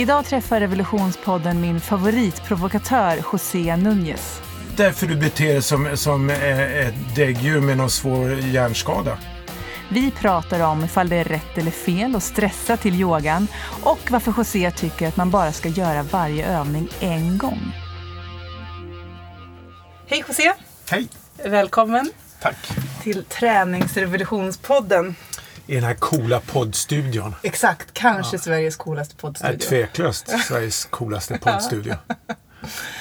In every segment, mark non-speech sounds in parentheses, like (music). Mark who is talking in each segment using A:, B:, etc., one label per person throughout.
A: Idag träffar Revolutionspodden min favoritprovokatör José Núñez.
B: Därför du beter dig som, som eh, ett däggdjur med någon svår hjärnskada.
A: Vi pratar om ifall det är rätt eller fel att stressa till yogan och varför José tycker att man bara ska göra varje övning en gång. Hej José!
B: Hej!
A: Välkommen
B: Tack!
A: till Träningsrevolutionspodden.
B: I den här coola poddstudion.
A: Exakt, kanske Sveriges coolaste poddstudio.
B: tveklöst (laughs) Sveriges coolaste poddstudio.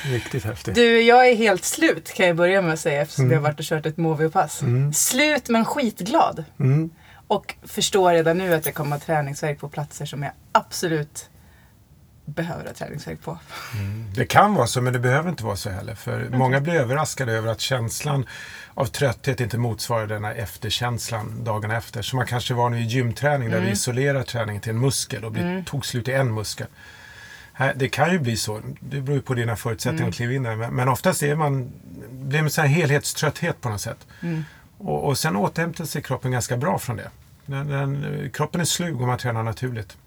B: Riktigt häftigt.
A: Du, jag är helt slut kan jag börja med att säga eftersom
B: Mm.
A: vi har varit och kört ett Movio-pass. Slut men skitglad.
B: Mm.
A: Och förstår redan nu att jag kommer ha träningsvärk på platser som jag absolut behöver ha träningsvärk på.
B: Det kan vara så, men det behöver inte vara så heller. För många blir överraskade över att känslan av trötthet inte motsvarar den här efterkänslan dagen efter. Så man kanske var nu i gymträning där vi isolerar träningen till en muskel och blir, tog slut i en muskel. Det kan ju bli så. Det beror ju på dina förutsättningar att kliva in där. Men, oftast är man, blir en sån här helhetströtthet på något sätt. Och, och sen återhämtar sig kroppen ganska bra från det. Den, den, kroppen är slug om man tränar naturligt.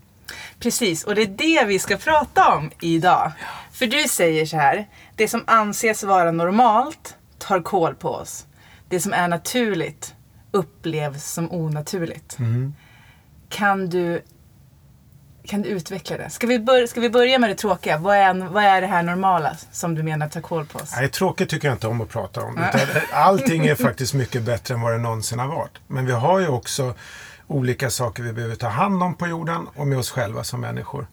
A: Precis, och det är det vi ska prata om idag. För du säger så här, det som anses vara normalt tar koll på oss. Det som är naturligt upplevs som onaturligt. Kan du kan du utveckla det? Ska vi, bör, ska vi börja med det tråkiga? Vad är, vad är det här normala som du menar tar koll på oss?
B: Nej, tråkigt tycker jag inte om att prata om. Utan (laughs) allting är faktiskt mycket bättre än vad det någonsin har varit. Men vi har ju också olika saker vi behöver ta hand om på jorden och med oss själva som människor.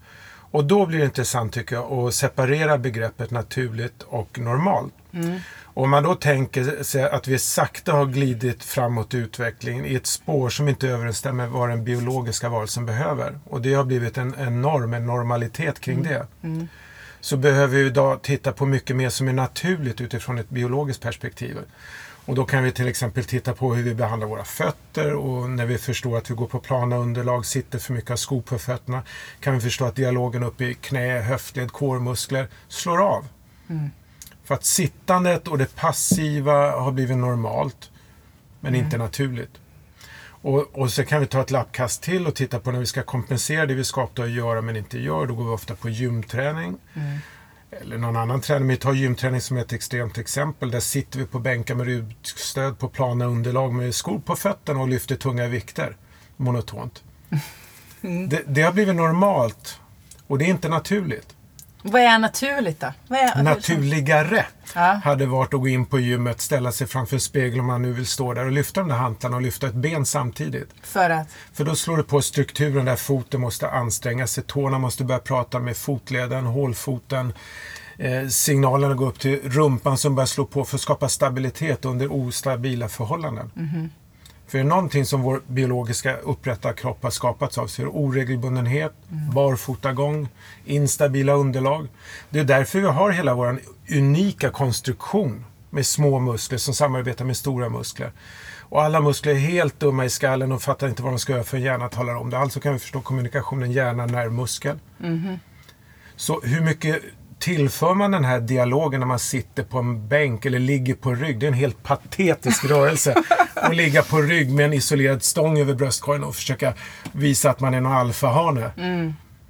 B: Och då blir det intressant tycker jag att separera begreppet naturligt och normalt. Och Om man då tänker sig att vi sakta har glidit framåt i utvecklingen i ett spår som inte överensstämmer med vad den biologiska varelsen behöver. Och det har blivit en, en norm, en normalitet kring det så behöver vi idag titta på mycket mer som är naturligt utifrån ett biologiskt perspektiv. Och då kan vi till exempel titta på hur vi behandlar våra fötter och när vi förstår att vi går på plana underlag, sitter för mycket av skor på fötterna, kan vi förstå att dialogen uppe i knä, höftled, kårmuskler slår av. För att sittandet och det passiva har blivit normalt, men inte naturligt. Och, och så kan vi ta ett lappkast till och titta på när vi ska kompensera det vi ska göra men inte gör. Då går vi ofta på gymträning. Eller någon annan träning. Vi tar gymträning som ett extremt exempel. Där sitter vi på bänkar med ryggstöd på plana underlag med skor på fötterna och lyfter tunga vikter. Monotont. Det, det har blivit normalt. Och det är inte naturligt.
A: Vad är naturligt då? Vad är,
B: Naturligare
A: Ja.
B: hade varit att gå in på gymmet, ställa sig framför en spegel om man nu vill stå där och lyfta de där hantlarna och lyfta ett ben samtidigt.
A: För att?
B: För då slår det på strukturen där foten måste anstränga sig. Tårna måste börja prata med fotleden, hålfoten. Eh, signalerna går upp till rumpan som börjar slå på för att skapa stabilitet under ostabila förhållanden. För är det någonting som vår biologiska upprätta kropp har skapats av så är det oregelbundenhet, barfotagång, instabila underlag. Det är därför vi har hela vår unika konstruktion med små muskler som samarbetar med stora muskler. Och alla muskler är helt dumma i skallen och fattar inte vad de ska göra för en hjärna talar om det. Alltså kan vi förstå kommunikationen hjärna-nervmuskel. Så hur mycket tillför man den här dialogen när man sitter på en bänk eller ligger på rygg? Det är en helt patetisk rörelse. (laughs) Att ligga på rygg med en isolerad stång över bröstkorgen och försöka visa att man är någon alfahane.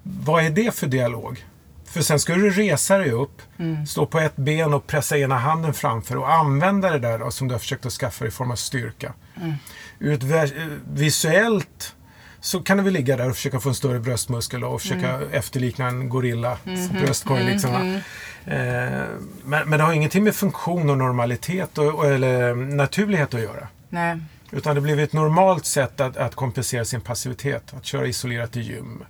B: Vad är det för dialog? För sen ska du resa dig upp, stå på ett ben och pressa ena handen framför och använda det där då, som du har försökt att skaffa i form av styrka. Ur ett eh, visuellt så kan du väl ligga där och försöka få en större bröstmuskel och försöka efterlikna en gorilla bröstkorg. Liksom, va? Eh, men, men det har ingenting med funktion och normalitet och, och, eller naturlighet att göra.
A: Nej.
B: Utan det blev ett normalt sätt att, att kompensera sin passivitet. Att köra isolerat i gym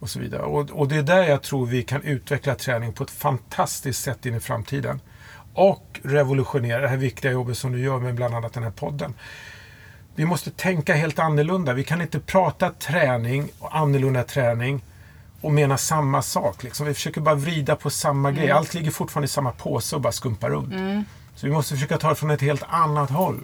B: och så vidare. Och, och det är där jag tror vi kan utveckla träning på ett fantastiskt sätt in i framtiden. Och revolutionera det här viktiga jobbet som du gör med bland annat den här podden. Vi måste tänka helt annorlunda. Vi kan inte prata träning och annorlunda träning och mena samma sak. Liksom. Vi försöker bara vrida på samma grej. Allt ligger fortfarande i samma påse och bara skumpar runt. Så vi måste försöka ta det från ett helt annat håll.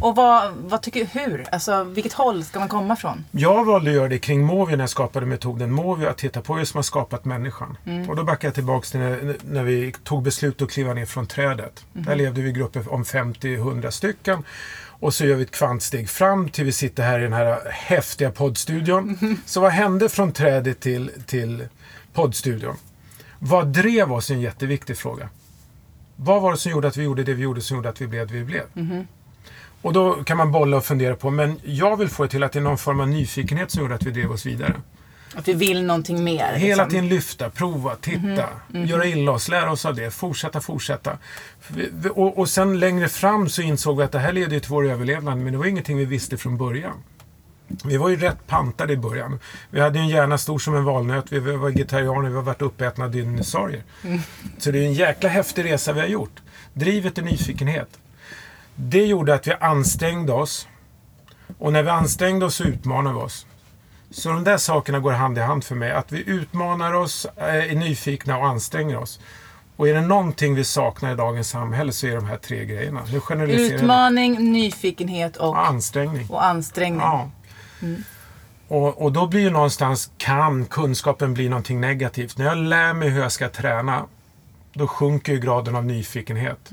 A: Och vad, vad tycker hur? Alltså vilket håll ska man komma från?
B: Jag valde att göra det kring Movi när jag skapade metoden Movi, att titta på vad som har skapat människan. Och då backar jag tillbaka till när, när vi tog beslut att kliva ner från trädet. Där levde vi i grupper om 50-100 stycken. Och så gör vi ett kvantsteg fram till vi sitter här i den här häftiga poddstudion. Så vad hände från trädet till, till poddstudion. Vad drev oss är en jätteviktig fråga. Vad var det som gjorde att vi gjorde det vi gjorde som gjorde att vi blev det vi blev? Och då kan man bolla och fundera på, men jag vill få det till att det är någon form av nyfikenhet som gjorde att vi drev oss vidare.
A: Att vi vill någonting mer.
B: Hela
A: liksom.
B: tiden lyfta, prova, titta, göra illa oss, lära oss av det, fortsätta, fortsätta. Och, och sen längre fram så insåg vi att det här leder till vår överlevnad, men det var ingenting vi visste från början. Vi var ju rätt pantade i början. Vi hade ju en hjärna stor som en valnöt, vi var vegetarianer, vi har varit uppätna av dinosaurier. Så det är en jäkla häftig resa vi har gjort. Drivet är nyfikenhet. Det gjorde att vi ansträngde oss. Och när vi ansträngde oss så utmanade vi oss. Så de där sakerna går hand i hand för mig. Att vi utmanar oss, är nyfikna och anstränger oss. Och är det någonting vi saknar i dagens samhälle så är de här tre grejerna.
A: Utmaning, nyfikenhet och,
B: Och ansträngning.
A: och ansträngning.
B: Ja. Och, och då blir ju någonstans, kan kunskapen bli någonting negativt? När jag lär mig hur jag ska träna, då sjunker ju graden av nyfikenhet.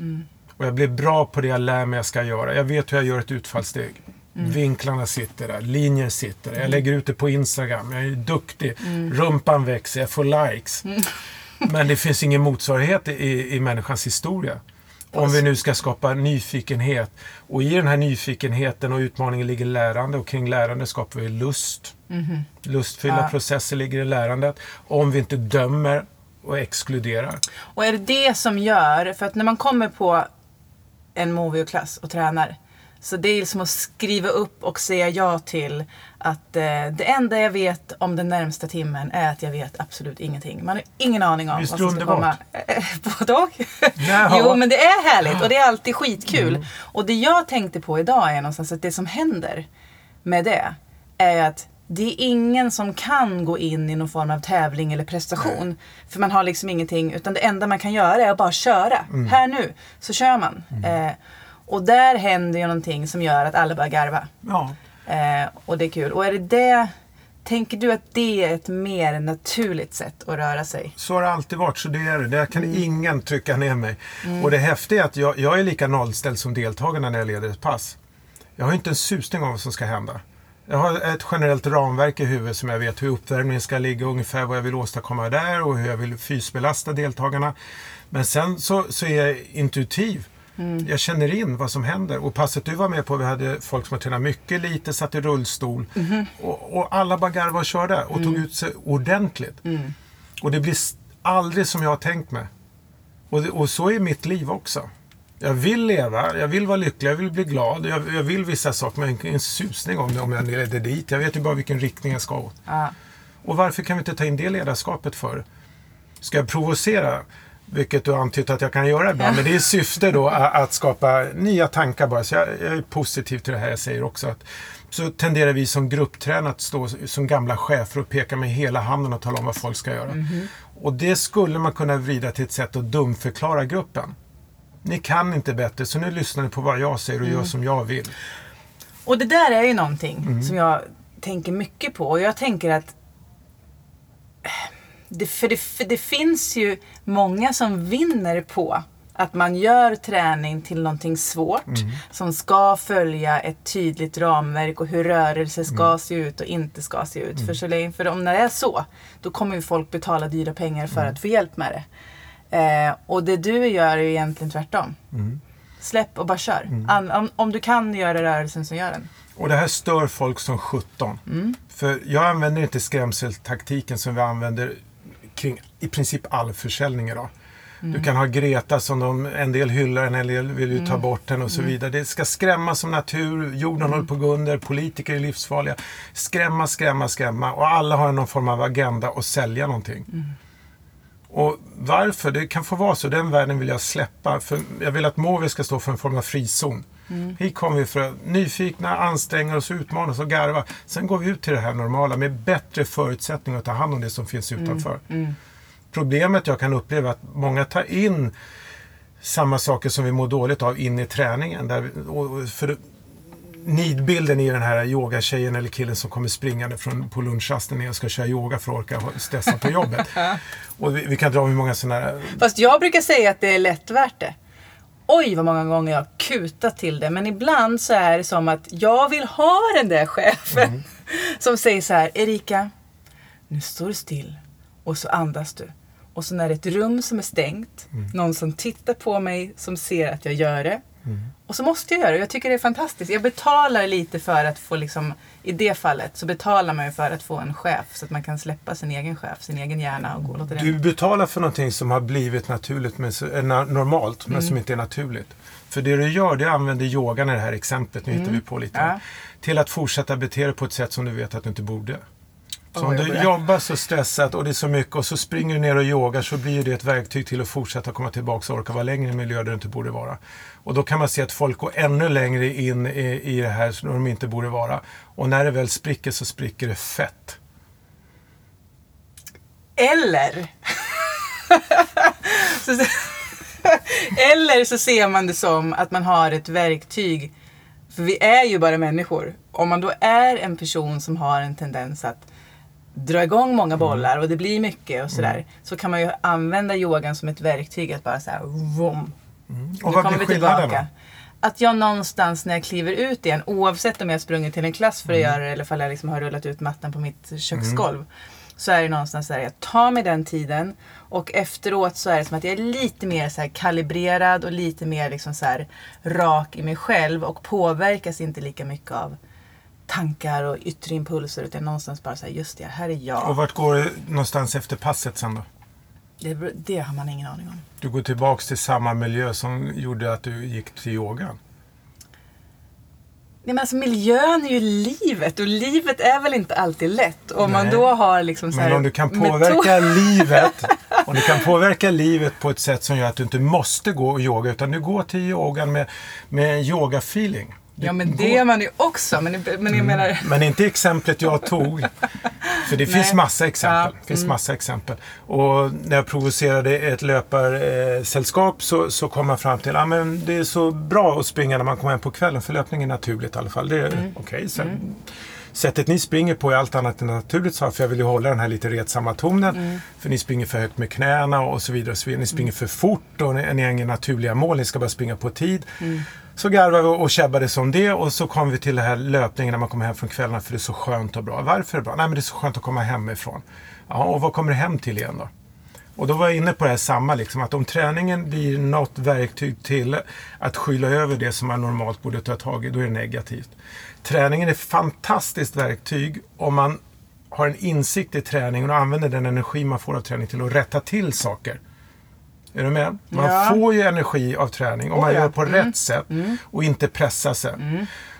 B: Och jag blir bra på det jag lär mig jag ska göra. Jag vet hur jag gör ett utfallssteg. Vinklarna sitter där, linjer sitter där. Jag lägger ut det på Instagram. Jag är duktig. Rumpan växer, jag får likes. (laughs) Men det finns ingen motsvarighet i, i människans historia. Om vi nu ska skapa nyfikenhet. Och i den här nyfikenheten och utmaningen ligger lärande och kring lärande skapar vi lust. Lustfyllda
A: Ja.
B: processer ligger i lärandet. Om vi inte dömer och exkluderar.
A: Och är det det som gör, för att när man kommer på en movieklass och tränar så det är som att skriva upp och säga ja till att eh, det enda jag vet om den närmsta timmen är att jag vet absolut ingenting. Man har ingen aning om
B: Visst
A: vad som ska komma. Eh, (laughs) Både och.
B: Jaha.
A: Jo, men det är härligt och det är alltid skitkul. Och det jag tänkte på idag är någonstans att det som händer med det är att det är ingen som kan gå in i någon form av tävling eller prestation. För man har liksom ingenting, utan det enda man kan göra är att bara köra. Här nu, så kör man. Eh, och där händer ju någonting som gör att alla börjar garva.
B: Ja.
A: Eh, och det är kul. Och är det det, tänker du att det är ett mer naturligt sätt att röra sig?
B: Så har det alltid varit, så det är det. Där kan ingen trycka ner mig. Och det häftiga är att jag, jag är lika nollställd som deltagarna när jag leder ett pass. Jag har inte en susning om vad som ska hända. Jag har ett generellt ramverk i huvudet som jag vet hur uppvärmningen ska ligga, ungefär vad jag vill åstadkomma där och hur jag vill fysbelasta deltagarna. Men sen så, så är jag intuitiv. Jag känner in vad som händer. Och passet du var med på, vi hade folk som har tränat mycket, lite, satt i rullstol. Och, och alla bara garvade och körde och tog ut sig ordentligt. Och det blir aldrig som jag har tänkt mig. Och, det, och så är mitt liv också. Jag vill leva, jag vill vara lycklig, jag vill bli glad. Jag, jag vill vissa saker, men en susning om det om jag leder dit. Jag vet ju bara vilken riktning jag ska åt.
A: Ja.
B: Och varför kan vi inte ta in det ledarskapet för? Ska jag provocera? Vilket du antytt att jag kan göra ibland. Men det är syfte då att skapa nya tankar bara. Så jag, jag är positiv till det här jag säger också. Att, så tenderar vi som grupptränare att stå som gamla chefer och peka med hela handen och tala om vad folk ska göra. Och det skulle man kunna vrida till ett sätt att dumförklara gruppen. Ni kan inte bättre, så nu lyssnar ni på vad jag säger och gör som jag vill.
A: Och det där är ju någonting som jag tänker mycket på. Och jag tänker att det, för, det, för det finns ju många som vinner på att man gör träning till någonting svårt som ska följa ett tydligt ramverk och hur rörelse ska se ut och inte ska se ut. För, så länge, för om det är så, då kommer ju folk betala dyra pengar för att få hjälp med det. Eh, och det du gör är ju egentligen tvärtom. Släpp och bara kör. An, om, om du kan göra rörelsen så gör den.
B: Och det här stör folk som 17. För jag använder inte skrämseltaktiken som vi använder kring i princip all försäljning idag. Du kan ha Greta som de, en del hyllar, en del vill ju ta bort den och så vidare. Det ska skrämmas som natur, jorden håller på att gå under, politiker är livsfarliga. Skrämma, skrämma, skrämma och alla har någon form av agenda att sälja någonting. Och varför? Det kan få vara så. Den världen vill jag släppa. För jag vill att Movi ska stå för en form av frizon. Hit kommer vi för att nyfikna, anstränga oss, utmana oss och garva. Sen går vi ut till det här normala med bättre förutsättningar att ta hand om det som finns utanför. Problemet jag kan uppleva är att många tar in samma saker som vi mår dåligt av in i träningen. Där, och för nidbilden i den här yogatjejen eller killen som kommer springande från, på lunchrasten ner och ska köra yoga för att orka stressa på jobbet. (laughs) och vi, vi kan dra hur många sådana här
A: Fast jag brukar säga att det är lätt värt det. Oj vad många gånger jag har kutat till det. Men ibland så är det som att jag vill ha den där chefen. (laughs) Som säger så här, Erika, nu står du still Och så andas du. Och så när det är ett rum som är stängt,
B: Mm.
A: någon som tittar på mig som ser att jag gör det. Och så måste jag göra det. Jag tycker det är fantastiskt. Jag betalar lite för att få liksom, i det fallet så betalar man ju för att få en chef så att man kan släppa sin egen chef, sin egen hjärna och gå och låta den.
B: Du betalar för någonting som har blivit naturligt, men, så- eh, normalt, men
A: Mm.
B: som inte är naturligt. För det du gör, det använder yogan i det här exemplet, nu hittar vi på lite,
A: Mm. Ja.
B: till att fortsätta bete dig på ett sätt som du vet att du inte borde. Så om du jobbar så stressat och det är så mycket och så springer du ner och yogar så blir det ett verktyg till att fortsätta komma tillbaka och orka vara längre i en miljö där du inte borde vara. Och då kan man se att folk går ännu längre in i, i det här som de inte borde vara. Och när det väl spricker så spricker det fett.
A: Eller (laughs) Eller så ser man det som att man har ett verktyg. För vi är ju bara människor. Om man då är en person som har en tendens att dra igång många
B: Mm.
A: bollar och det blir mycket och sådär. Så kan man ju använda yogan som ett verktyg att bara såhär vroom.
B: Och
A: Nu
B: vad
A: kommer
B: blir skillnaden då?
A: Att jag någonstans när jag kliver ut igen, oavsett om jag sprungit till en klass för att
B: Mm.
A: göra det eller om jag liksom har rullat ut mattan på mitt köksgolv. Så är det någonstans där jag tar mig den tiden och efteråt så är det som att jag är lite mer så kalibrerad och lite mer liksom så rak i mig själv och påverkas inte lika mycket av tankar och yttre impulser utan någonstans bara säga just det, här är jag.
B: Och vart går du någonstans efter passet sen då?
A: Det, det har man ingen aning om.
B: Du går tillbaks till samma miljö som gjorde att du gick till yogan.
A: Nej men alltså miljön är ju livet och livet är väl inte alltid lätt. Om man då har liksom så
B: Men om du kan påverka (laughs) livet om du kan påverka livet på ett sätt som gör att du inte måste gå och yoga utan du går till yogan med, med en yoga-feeling.
A: Ja men det gör man ju också. Men, men jag menar...
B: Men inte exemplet jag tog. För det (laughs) finns massa exempel.
A: Ja, mm.
B: finns massa exempel. Och när jag provocerade ett löparsällskap så, så kom man fram till att ah, det är så bra att springa när man kommer hem på kvällen. För löpning är naturligt i alla fall. Det är
A: Mm.
B: okej. sen- Sättet ni springer på är allt annat än naturligt, sa jag, för jag vill ju hålla den här lite retsamma tonen.
A: Mm.
B: För ni springer för högt med knäna och så vidare. Och så vidare. Ni springer för fort och ni, ni har inga naturliga mål. Ni ska bara springa på tid.
A: Mm.
B: Så garvade vi och käbbade som det och så kom vi till den här löpningen när man kommer hem från kvällarna för det är så skönt och bra. Varför är det bra? Nej men det är så skönt att komma hemifrån. Ja, och vad kommer du hem till igen då? Och då var jag inne på det här samma, liksom, att om träningen blir något verktyg till att skyla över det som man normalt borde ta tag i, då är det negativt. Träningen är ett fantastiskt verktyg om man har en insikt i träningen och använder den energi man får av träning till att rätta till saker. Är du med? Man
A: Ja.
B: får ju energi av träning om man
A: Oh ja.
B: gör på rätt sätt och inte pressar sig.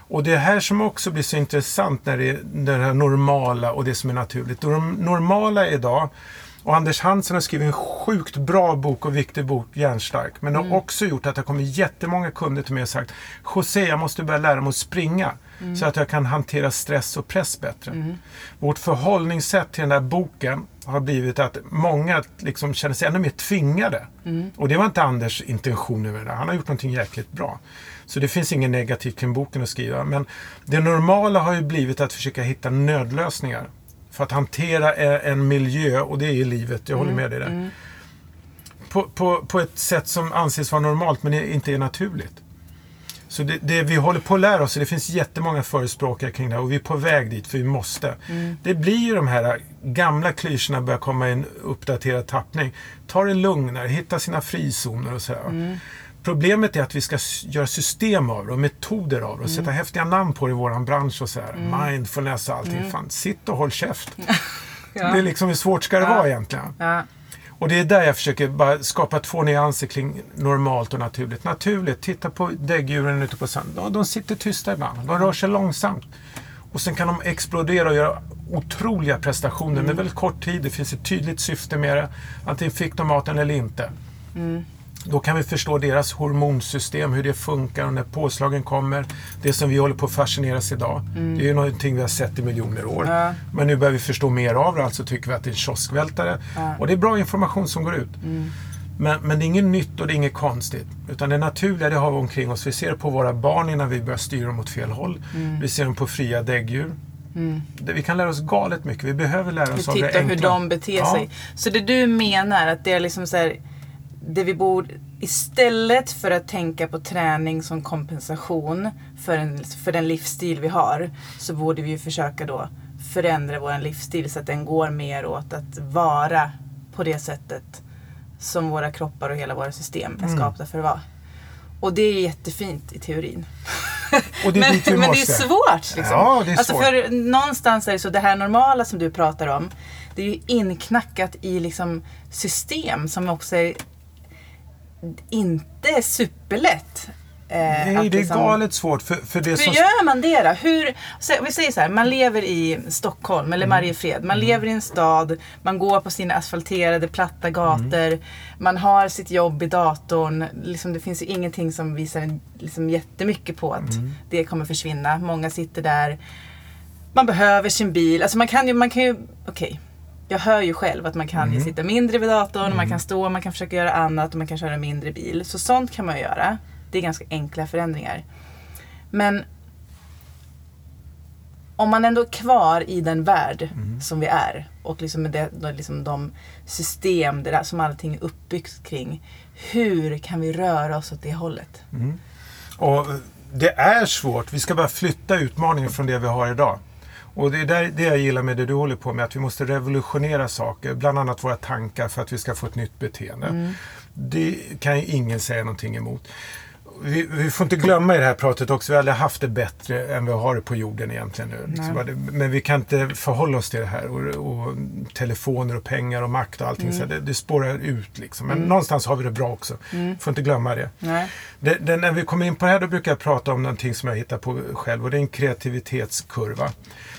B: Och det är här som också blir så intressant när det är det här normala och det som är naturligt. Och det normala idag, och Anders Hansen har skrivit en sjukt bra bok och viktig bok, Hjärnstark. Men det har också gjort att det har kommit jättemånga kunder till mig och sagt José, jag måste börja lära mig att springa. Så att jag kan hantera stress och press bättre. Vårt förhållningssätt till den där boken har blivit att många liksom känner sig ännu mer tvingade. Och det var inte Anders intention med det. Han har gjort någonting jäkligt bra. Så det finns inget negativt kring boken att skriva. Men det normala har ju blivit att försöka hitta nödlösningar. För att hantera eh, en miljö, och det är i livet, jag håller med dig där. På, på, på ett sätt som anses vara normalt men inte är naturligt. Så det, det vi håller på att lära oss, det finns jättemånga förespråkare kring det här och vi är på väg dit för vi måste. Det blir ju de här gamla klyschorna börjar komma i en uppdaterad tappning. Ta det lugnare, hitta sina frizoner och sådär. Problemet är att vi ska göra system av det och metoder av det och sätta häftiga namn på det i våran bransch och sådär. Mindfulness och allting. Fan, sitt och håll käft. (laughs)
A: Ja.
B: Det är liksom hur svårt ska det
A: Ja.
B: vara egentligen?
A: Ja.
B: Och det är där jag försöker bara skapa två nyanser kring normalt och naturligt. Naturligt, titta på däggdjuren ute på sanden. De, sitter tysta ibland. De rör sig långsamt. Och sen kan de explodera och göra otroliga prestationer med väldigt kort tid. Det finns ett tydligt syfte med det. Antingen fick de maten eller inte. Då kan vi förstå deras hormonsystem, hur det funkar och när påslagen kommer. Det som vi håller på att fascineras idag. Det är ju någonting vi har sett i miljoner år.
A: Ja.
B: Men nu börjar vi förstå mer av det, alltså tycker vi att det är en kioskvältare.
A: Ja.
B: Och det är bra information som går ut. Men, men det är inget nytt och det är inget konstigt. Utan det naturliga det har vi omkring oss. Vi ser det på våra barn innan vi börjar styra dem åt fel håll. Vi ser dem på fria däggdjur. Det- Vi kan lära oss galet mycket. Vi behöver lära oss av det
A: Titta hur
B: enkla.
A: de beter
B: Ja.
A: sig. Så det du menar att det är liksom så här, det vi borde, istället för att tänka på träning som kompensation för, en, för den livsstil vi har, så borde vi ju försöka då förändra vår livsstil så att den går mer åt att vara på det sättet som våra kroppar och hela våra system är skapta för att vara. Och det är jättefint i teorin. (laughs) Men, men det är svårt. Liksom.
B: Ja, det är
A: alltså
B: svårt.
A: för någonstans är det så, det här normala som du pratar om, det är ju inknackat i liksom system som också är inte är superlätt. eh,
B: Nej, det är
A: liksom-
B: galet svårt. För, för det
A: hur
B: som...
A: gör man det då? Hur, vi säger så här, man lever i Stockholm eller Mariefred. Man lever i en stad, man går på sina asfalterade platta gator. Man har sitt jobb i datorn. Liksom, det finns ju ingenting som visar liksom, jättemycket på att det kommer försvinna. Många sitter där. Man behöver sin bil. Alltså man kan ju, man kan ju, okej. Jag hör ju själv att man kan ju sitta mindre vid datorn, man kan stå, man kan försöka göra annat och man kan köra mindre bil. Så sånt kan man ju göra. Det är ganska enkla förändringar. Men om man ändå är kvar i den värld som vi är och liksom med det, liksom de system där som allting är uppbyggt kring. Hur kan vi röra oss åt det hållet?
B: Och det är svårt. Vi ska bara flytta utmaningen från det vi har idag. Och det är där, det jag gillar med det du håller på med, att vi måste revolutionera saker, bland annat våra tankar för att vi ska få ett nytt beteende. Det kan ju ingen säga någonting emot. Vi, vi får inte glömma i det här pratet också, vi har aldrig haft det bättre än vi har det på jorden egentligen nu. Liksom, men vi kan inte förhålla oss till det här. Och, och telefoner och pengar och makt och allting, så det, det spårar ut liksom. Men någonstans har vi det bra också. Får inte glömma det. Det, det, när vi kommer in på det här då brukar jag prata om någonting som jag hittar på själv och det är en kreativitetskurva.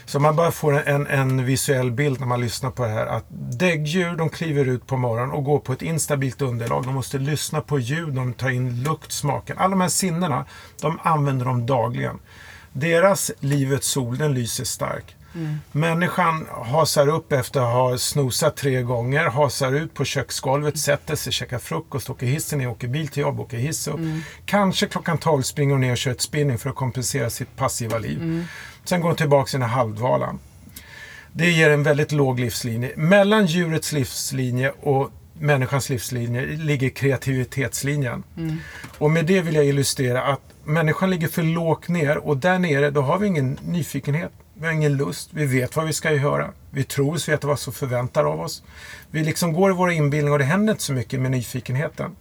B: Så man bara får en, en visuell bild när man lyssnar på det här att däggdjur de kliver ut på morgonen och går på ett instabilt underlag. De måste lyssna på ljud, de tar in lukt, smaken. Alla de här sinnena, de använder de dagligen. Deras livets sol, den lyser stark. Människan hasar upp efter att ha snosat tre gånger, hasar ut på köksgolvet, sätter sig, käkar frukost, åker hissen ner, åker bil till jobb, åker hiss upp. Kanske klockan 12 springer hon ner och kör ett spinning för att kompensera sitt passiva liv. Sen går hon tillbaka till den här halvdvalan. Det ger en väldigt låg livslinje. Mellan djurets livslinje och människans livslinje ligger kreativitetslinjen. Och med det vill jag illustrera att människan ligger för lågt ner och där nere då har vi ingen nyfikenhet. Vi har ingen lust. Vi vet vad vi ska göra. Vi tror oss veta vad som förväntar av oss. Vi liksom går i våra inbildningar och det händer inte så mycket med nyfikenheten.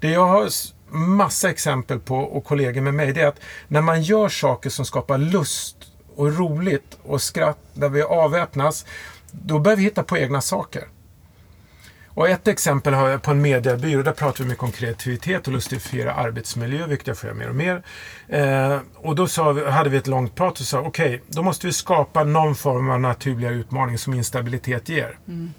B: Det jag har massa exempel på och kollegor med mig det är att när man gör saker som skapar lust och roligt och skratt där vi avväpnas, då börjar vi hitta på egna saker. Och ett exempel har jag på en mediebyrå. Där pratar vi mycket om kreativitet och lustifiera arbetsmiljö, vilket jag får göra mer och mer. Eh, och då sa vi, hade vi ett långt prat och sa okej, då måste vi skapa någon form av naturliga utmaning som instabilitet ger. Mm.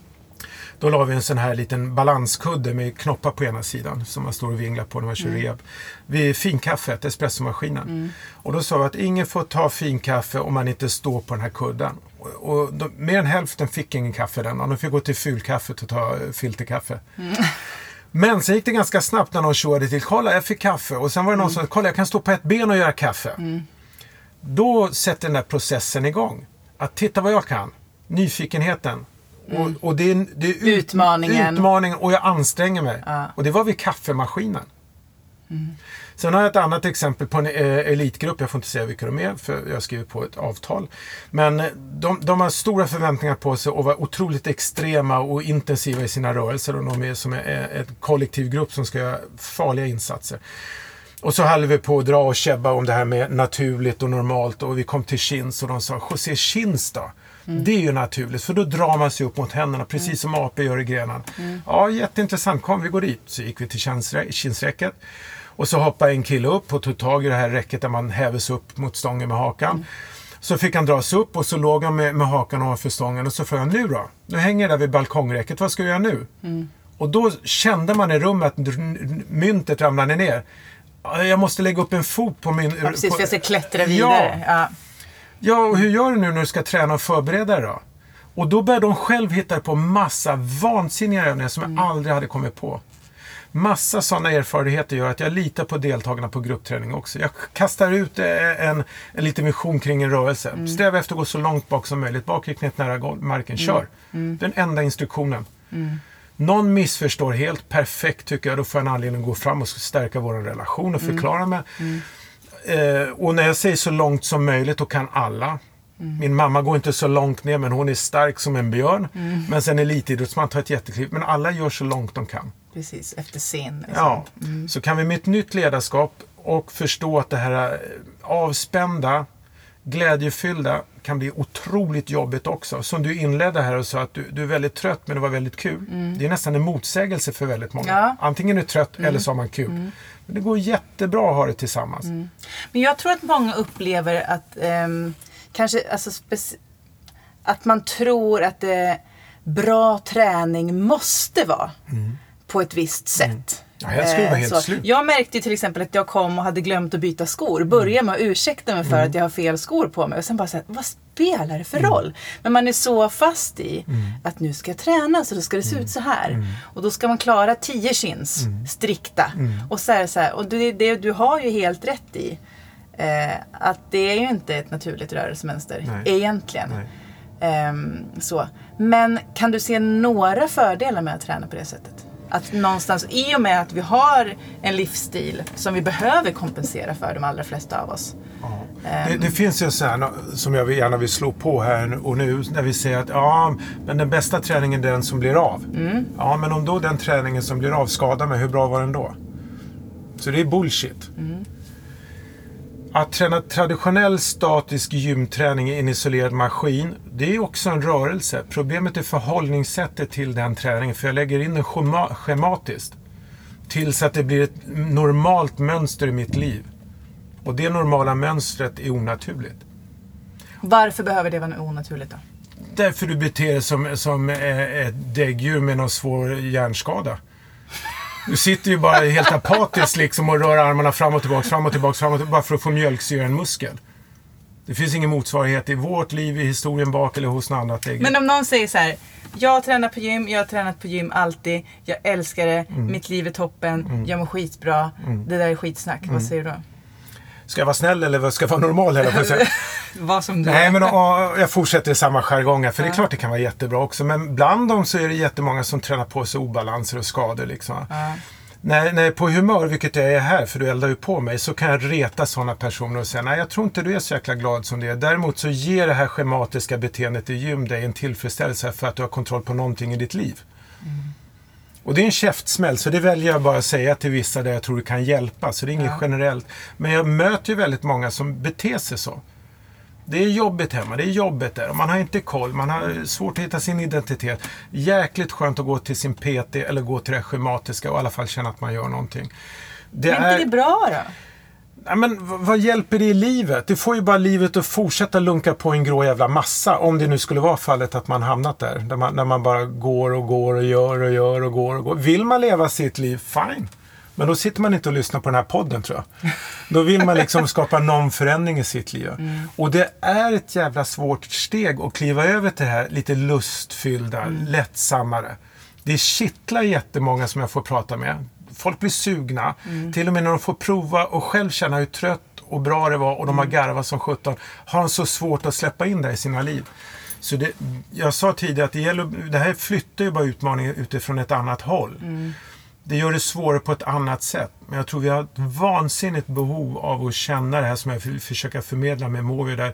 B: Då la vi en sån här liten balanskudde med knoppar på ena sidan som man står och vinglar på när man kör rehab. Vid finkaffet, espressomaskinen. Och då sa vi att ingen får ta finkaffe om man inte står på den här kudden. Och, och de, mer än hälften fick ingen kaffe den och de fick gå till fulkaffet och ta eh, filterkaffe. (laughs) Men sen gick det ganska snabbt när någon tjoade till. Kolla, jag fick kaffe. Och sen var det någon som sa, kolla jag kan stå på ett ben och göra kaffe. Då sätter den där processen igång. Att titta vad jag kan. Nyfikenheten. Och, och det är, det är ut,
A: Utmaningen.
B: utmaningen och jag anstränger mig.
A: Ja.
B: Och det var vid kaffemaskinen. Sen har jag ett annat exempel på en eh, elitgrupp. Jag får inte säga vilka de är för jag har skrivit på ett avtal. Men eh, de, de har stora förväntningar på sig och var otroligt extrema och intensiva i sina rörelser. Och de är som en ett kollektiv grupp som ska göra farliga insatser. Och så höll vi på att dra och käbba om det här med naturligt och normalt och vi kom till chins och de sa José chins då? Det är ju naturligt för då drar man sig upp mot händerna precis som apor gör i grenen. Ja, jätteintressant. Kom, vi går dit. Så gick vi till kinsrä- kinsräcket. Och så hoppade en kille upp och tog tag i det här räcket där man häves upp mot stången med hakan. Så fick han dras upp och så låg han med, med hakan ovanför stången och så frågade han nu då? Nu hänger jag där vid balkongräcket, vad ska jag göra nu? Och då kände man i rummet att myntet ramlade ner. Ja, Jag måste lägga upp en fot på min...
A: Ja, precis,
B: på,
A: för jag ska klättra vidare. Ja.
B: Ja, och hur gör du nu när du ska träna och förbereda dig då? Och då börjar de själv hitta på massa vansinniga övningar som jag aldrig hade kommit på. Massa sådana erfarenheter gör att jag litar på deltagarna på gruppträning också. Jag kastar ut eh, en, en liten vision kring en rörelse. Sträva efter att gå så långt bak som möjligt. Bakre knät nära marken. Kör! Den enda instruktionen. Någon missförstår helt perfekt tycker jag. Då får jag en anledning att gå fram och stärka vår relation och förklara mig. Eh, och när jag säger så långt som möjligt, då kan alla. Min mamma går inte så långt ner men hon är stark som en björn. Men sen elitidrottsman tar ett jättekliv. Men alla gör så långt de kan.
A: Precis, efter scen. Liksom.
B: Ja, så kan vi med ett nytt ledarskap och förstå att det här eh, avspända, glädjefyllda kan bli otroligt jobbigt också. Som du inledde här och sa att du, du är väldigt trött men det var väldigt kul. Det är nästan en motsägelse för väldigt många.
A: Ja.
B: Antingen är du trött eller så har man kul. Men det går jättebra att ha det tillsammans.
A: Men jag tror att många upplever att ehm, kanske alltså speci- att man tror att det bra träning måste vara på ett visst sätt.
B: Ja, jag skulle vara
A: Eh,
B: helt
A: så
B: slut.
A: Jag märkte till exempel att jag kom och hade glömt att byta skor. Började med att ursäkta mig för att jag har fel skor på mig. Och sen bara så här, vad spelar det för roll? Men man är så fast i att nu ska jag träna så då ska det se ut så här. Och då ska man klara 10 chins strikta. Och så är det så här, och det, det, du har ju helt rätt i. Eh, att det är ju inte ett naturligt rörelsemönster
B: Nej.
A: egentligen.
B: Nej.
A: Ehm, så. Men kan du se några fördelar med att träna på det sättet? Att någonstans, i och med att vi har en livsstil som vi behöver kompensera för de allra flesta av oss.
B: Det, det finns ju så här som jag gärna vill slå på här och nu när vi säger att ja, men den bästa träningen är den som blir av. Ja, men om då den träningen som blir av skadar mig, hur bra var den då? Så det är bullshit. Att träna traditionell statisk gymträning i en isolerad maskin, det är också en rörelse. Problemet är förhållningssättet till den träningen, för jag lägger in den schema- schematiskt. Tills att det blir ett normalt mönster i mitt liv. Och det normala mönstret är onaturligt.
A: Varför behöver det vara onaturligt då?
B: Därför du beter dig som, som eh, ett däggdjur med någon svår hjärnskada. Du sitter ju bara helt apatiskt liksom och rör armarna fram och tillbaka, fram och tillbaka, fram och tillbaka, bara för att få mjölksyra i en muskel. Det finns ingen motsvarighet i vårt liv, i historien bak eller hos något annat.
A: Men om någon säger så här, jag tränar på gym, jag har tränat på gym alltid, jag älskar det, mitt liv är toppen, jag mår skitbra, det där är skitsnack. Vad säger du då?
B: Ska jag vara snäll eller ska jag vara normal? Eller? på säga? (laughs)
A: Vad som du
B: Nej, men ja, jag fortsätter i samma jargong här, för det är klart det kan vara jättebra också. Men bland dem så är det jättemånga som tränar på sig obalanser och skador. Liksom. När, när jag är på humör, vilket jag är här, för du eldar ju på mig, så kan jag reta sådana personer och säga nej, jag tror inte du är så jäkla glad som det är. Däremot så ger det här schematiska beteendet i gym dig en tillfredsställelse för att du har kontroll på någonting i ditt liv. Och det är en käftsmäll, så det väljer jag bara att säga till vissa där jag tror det kan hjälpa. Så det är inget generellt. Men jag möter ju väldigt många som beter sig så. Det är jobbigt hemma, det är jobbigt där. Man har inte koll, man har svårt att hitta sin identitet. Jäkligt skönt att gå till sin PT eller gå till det schematiska och i alla fall känna att man gör någonting. Det
A: är inte det bra då?
B: Men vad hjälper det i livet? Det får ju bara livet att fortsätta lunka på en grå jävla massa. Om det nu skulle vara fallet att man hamnat där. Där man, när man bara går och går och gör och gör och går och går. Vill man leva sitt liv, fine. Men då sitter man inte och lyssnar på den här podden tror jag. Då vill man liksom (laughs) skapa någon förändring i sitt liv. Och det är ett jävla svårt steg att kliva över till det här lite lustfyllda, lättsammare. Det kittlar jättemånga som jag får prata med. Folk blir sugna. Till och med när de får prova och själv känna hur trött och bra det var och de har garvat som sjutton. Har de så svårt att släppa in det i sina liv. Så det, jag sa tidigare att det, gäller, det här flyttar ju bara utmaningen utifrån ett annat håll. Det gör det svårare på ett annat sätt. Men jag tror vi har ett vansinnigt behov av att känna det här som jag vill försöka förmedla med Movi där.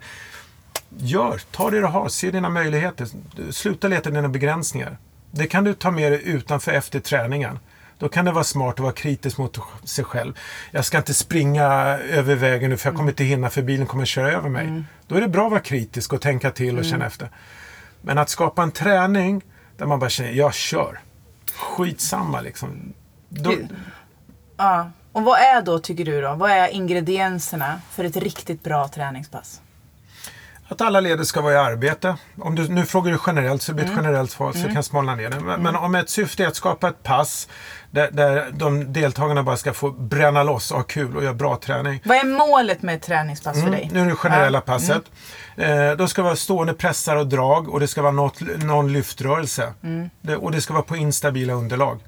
B: Gör, ta det du har, se dina möjligheter. Sluta leta dina begränsningar. Det kan du ta med dig utanför efter träningen. Då kan det vara smart att vara kritisk mot sig själv. Jag ska inte springa över vägen nu för jag kommer inte hinna för bilen kommer köra över mig. Då är det bra att vara kritisk och tänka till och känna efter. Men att skapa en träning där man bara känner, jag kör. Skitsamma liksom. Då,
A: Ja. Och vad är då, tycker du då, vad är ingredienserna för ett riktigt bra träningspass?
B: Att alla leder ska vara i arbete. Om du, nu frågar du generellt så det blir ett generellt svar så jag kan smalna ner det. Men, men om ett syfte är att skapa ett pass där, där de deltagarna bara ska få bränna loss och ha kul och göra bra träning.
A: Vad är målet med ett träningspass för dig?
B: Nu är det generella passet. Eh, då ska det vara stående pressar och drag och det ska vara något, någon lyftrörelse. Det, och det ska vara på instabila underlag.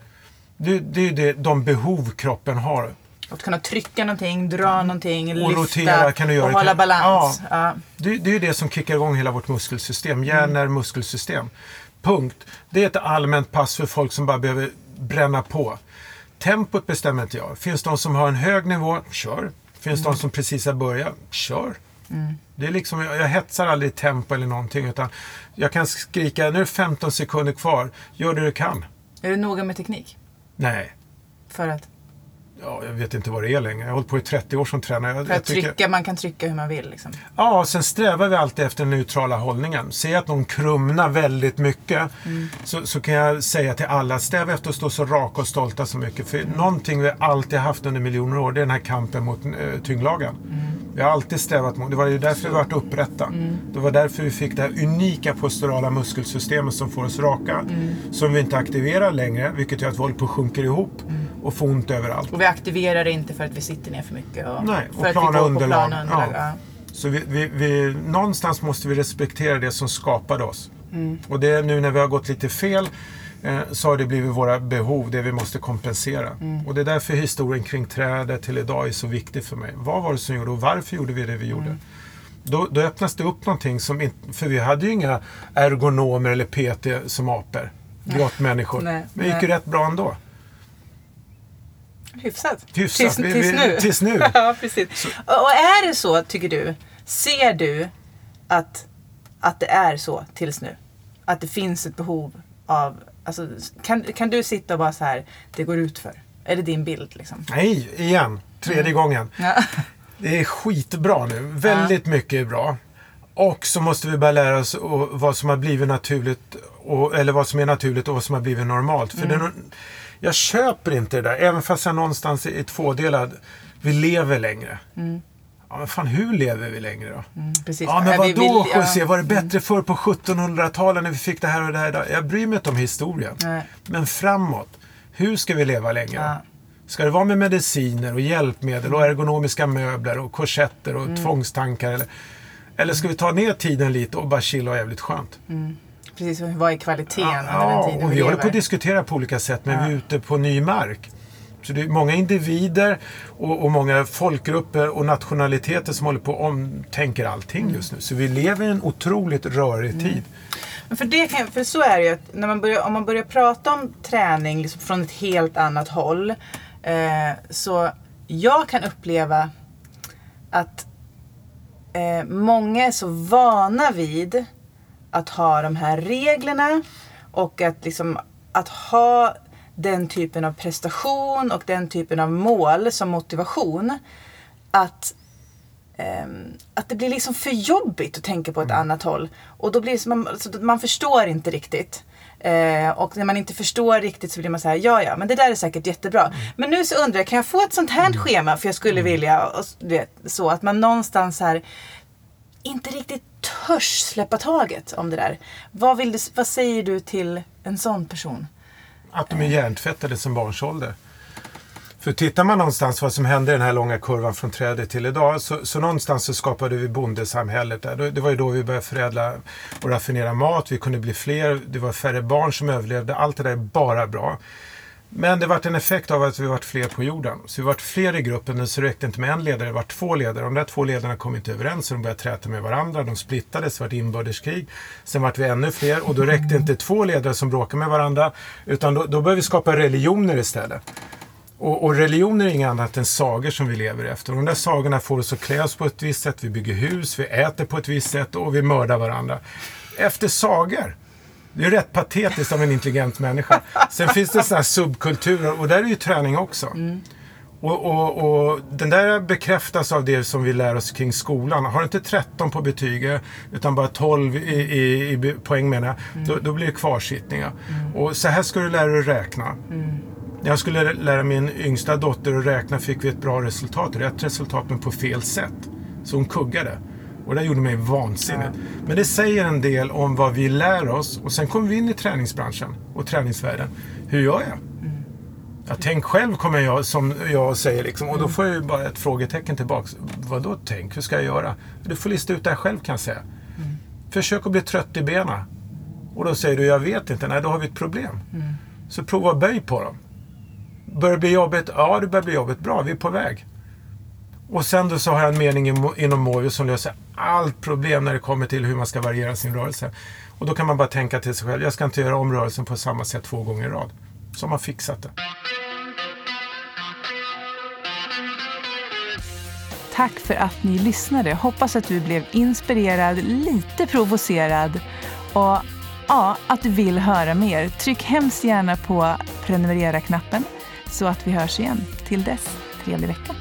B: Det, det är det, de behov kroppen har.
A: Att kunna trycka någonting, dra någonting,
B: Och
A: lyfta
B: rotera kan du göra.
A: och hålla balans.
B: Ja.
A: Ja.
B: Det, det är det som kickar igång hela vårt muskelsystem. Hjärnor, muskelsystem. Punkt. Det är ett allmänt pass för folk som bara behöver bränna på. Tempot bestämmer inte jag. Finns de som har en hög nivå, kör. Finns de som precis har börjat, kör. Det är liksom, jag, jag hetsar aldrig tempo eller någonting. Utan jag kan skrika, nu är det 15 sekunder kvar. Gör det du kan.
A: Är du noga med teknik?
B: Nej,
A: För att,
B: ja, jag vet inte vad det är längre. Jag har hållit på i 30 år som tränare. Jag,
A: för att trycka, man kan trycka hur man vill liksom.
B: Ja, sen strävar vi alltid efter den neutrala hållningen. Ser jag att någon krumnar väldigt mycket så, så kan jag säga till alla, sträva efter att stå så raka och stolta som mycket. För någonting vi alltid haft under miljoner år, det är den här kampen mot eh, tyngdlagen. Vi har alltid strävat mot, det var ju därför vi vart upprätta. Det var därför vi fick det här unika posturala muskelsystemet som får oss raka. Som vi inte aktiverar längre, vilket gör att vi håller på att sjunker ihop och får ont överallt.
A: Och vi aktiverar inte för att vi sitter ner för mycket. Och
B: Nej, och
A: för att vi
B: plana
A: går på
B: underlag.
A: plana underlag.
B: Ja.
A: Ja.
B: Så vi, vi, vi, någonstans måste vi respektera det som skapade oss.
A: Mm.
B: Och det är nu när vi har gått lite fel eh, så har det blivit våra behov, det vi måste kompensera.
A: Mm.
B: Och det är därför historien kring trädet till idag är så viktig för mig. Vad var det som gjorde och varför gjorde vi det vi gjorde?
A: Mm.
B: Då, då öppnas det upp någonting som inte, för vi hade ju inga ergonomer eller PT som apor. Grottmänniskor.
A: Nej,
B: Men det gick ju rätt bra ändå.
A: Hyfsat.
B: Hyfsat.
A: Tills,
B: Vi-
A: tills nu.
B: tills nu. (laughs)
A: ja, precis. Och och är det så, tycker du? Ser du att, att det är så tills nu? Att det finns ett behov av... Alltså, kan, kan du sitta och bara så här, det går ut för? Är det din bild liksom?
B: Nej, igen. Tredje gången.
A: Ja. (laughs)
B: Det är skitbra nu. Väldigt mycket är bra. Och så måste vi börja lära oss vad som har blivit naturligt, och, eller vad som är naturligt och vad som har blivit normalt. För det är nog- jag köper inte det där, även fast jag någonstans är tvådelad. Vi lever längre. Ja, men fan, hur lever vi längre då?
A: Mm, precis.
B: Ja, men vadå
A: ja.
B: José? Var det bättre förr på 1700-talet när vi fick det här och det här? idag? Jag bryr mig inte om historien.
A: Nej.
B: Men framåt, hur ska vi leva längre?
A: Ja.
B: Ska det vara med mediciner och hjälpmedel och ergonomiska möbler och korsetter och
A: Mm.
B: tvångstankar? Eller, eller ska vi ta ner tiden lite och bara chilla och jävligt skönt?
A: Precis, vad är kvaliteten under den
B: Ja,
A: tiden
B: och vi
A: vi
B: håller på att diskutera på olika sätt, men
A: Ja.
B: vi är ute på ny mark. Så det är många individer och, och många folkgrupper och nationaliteter som håller på och omtänker allting
A: Mm.
B: just nu. Så vi lever i en otroligt rörig tid.
A: Men för, det kan, för så är det ju, att när man börjar, om man börjar prata om träning liksom från ett helt annat håll. Eh, så jag kan uppleva att eh, många är så vana vid att ha de här reglerna och att, liksom, att ha den typen av prestation och den typen av mål som motivation. Att ehm, att det blir liksom för jobbigt att tänka på ett annat håll. Och då blir det som man, man förstår inte riktigt. Eh, och när man inte förstår riktigt så blir man så här, ja ja, men det där är säkert jättebra. Men nu så undrar jag, kan jag få ett sånt här schema? För jag skulle vilja, och, vet, så att man någonstans här inte riktigt törs släppa taget om det där. Vad, vill du, vad säger du till en sån person?
B: Att de är hjärntvättade som barnsålder. För tittar man någonstans vad som hände i den här långa kurvan från trädet till idag så, så någonstans så skapade vi bondesamhället. Där. Det- Det var ju då vi började förädla och raffinera mat. Vi kunde bli fler. Det var färre barn som överlevde. Allt det där är bara bra. Men det vart en effekt av att vi vart fler på jorden. Så vi vart fler i gruppen. Så det räckte inte med en ledare, det vart två ledare. De där två ledarna kom inte överens så de började träta med varandra. De splittades, det vart inbördeskrig. Sen vart vi ännu fler och då räckte inte två ledare som bråkade med varandra. Utan då, då började vi skapa religioner istället. Och, och religioner är inget annat än sagor som vi lever efter. Och de där sagorna får oss att klä oss på ett visst sätt. Vi bygger hus, vi äter på ett visst sätt och vi mördar varandra. Efter sagor. Det är rätt patetiskt av en intelligent människa. Sen finns det sådana här subkulturer och där är ju träning också. Och, och, och den där bekräftas av det som vi lär oss kring skolan. Har du inte 13 på betyget utan bara 12 i, i, i poäng menar jag, då, då blir det kvarsittningar. Och så här ska du lära dig räkna. När jag skulle lära min yngsta dotter att räkna fick vi ett bra resultat. Rätt resultat men på fel sätt. Så hon kuggade. Och det gjorde mig vansinnigt. Men det säger en del om vad vi lär oss. Och sen kommer vi in i träningsbranschen och träningsvärlden. Hur gör jag? Ja, tänk själv kommer jag, som jag säger. Liksom. Och då får jag ju bara ett frågetecken tillbaks. Vadå tänk? Hur ska jag göra? Du får lista ut det här själv kan jag säga. Försök att bli trött i benen. Och då säger du, jag vet inte. Nej, då har vi ett problem. Så prova att böj på dem. Börjar det bli jobbigt? Ja, det börjar bli jobbigt. Bra, vi är på väg. Och sen då så har jag en mening inom Mojo som löser allt problem när det kommer till hur man ska variera sin rörelse. Och då kan man bara tänka till sig själv, jag ska inte göra om rörelsen på samma sätt två gånger i rad. Så har man fixat det.
A: Tack för att ni lyssnade. Hoppas att du blev inspirerad, lite provocerad och ja, att du vill höra mer. Tryck hemskt gärna på prenumerera-knappen så att vi hörs igen. Till dess, trevlig vecka.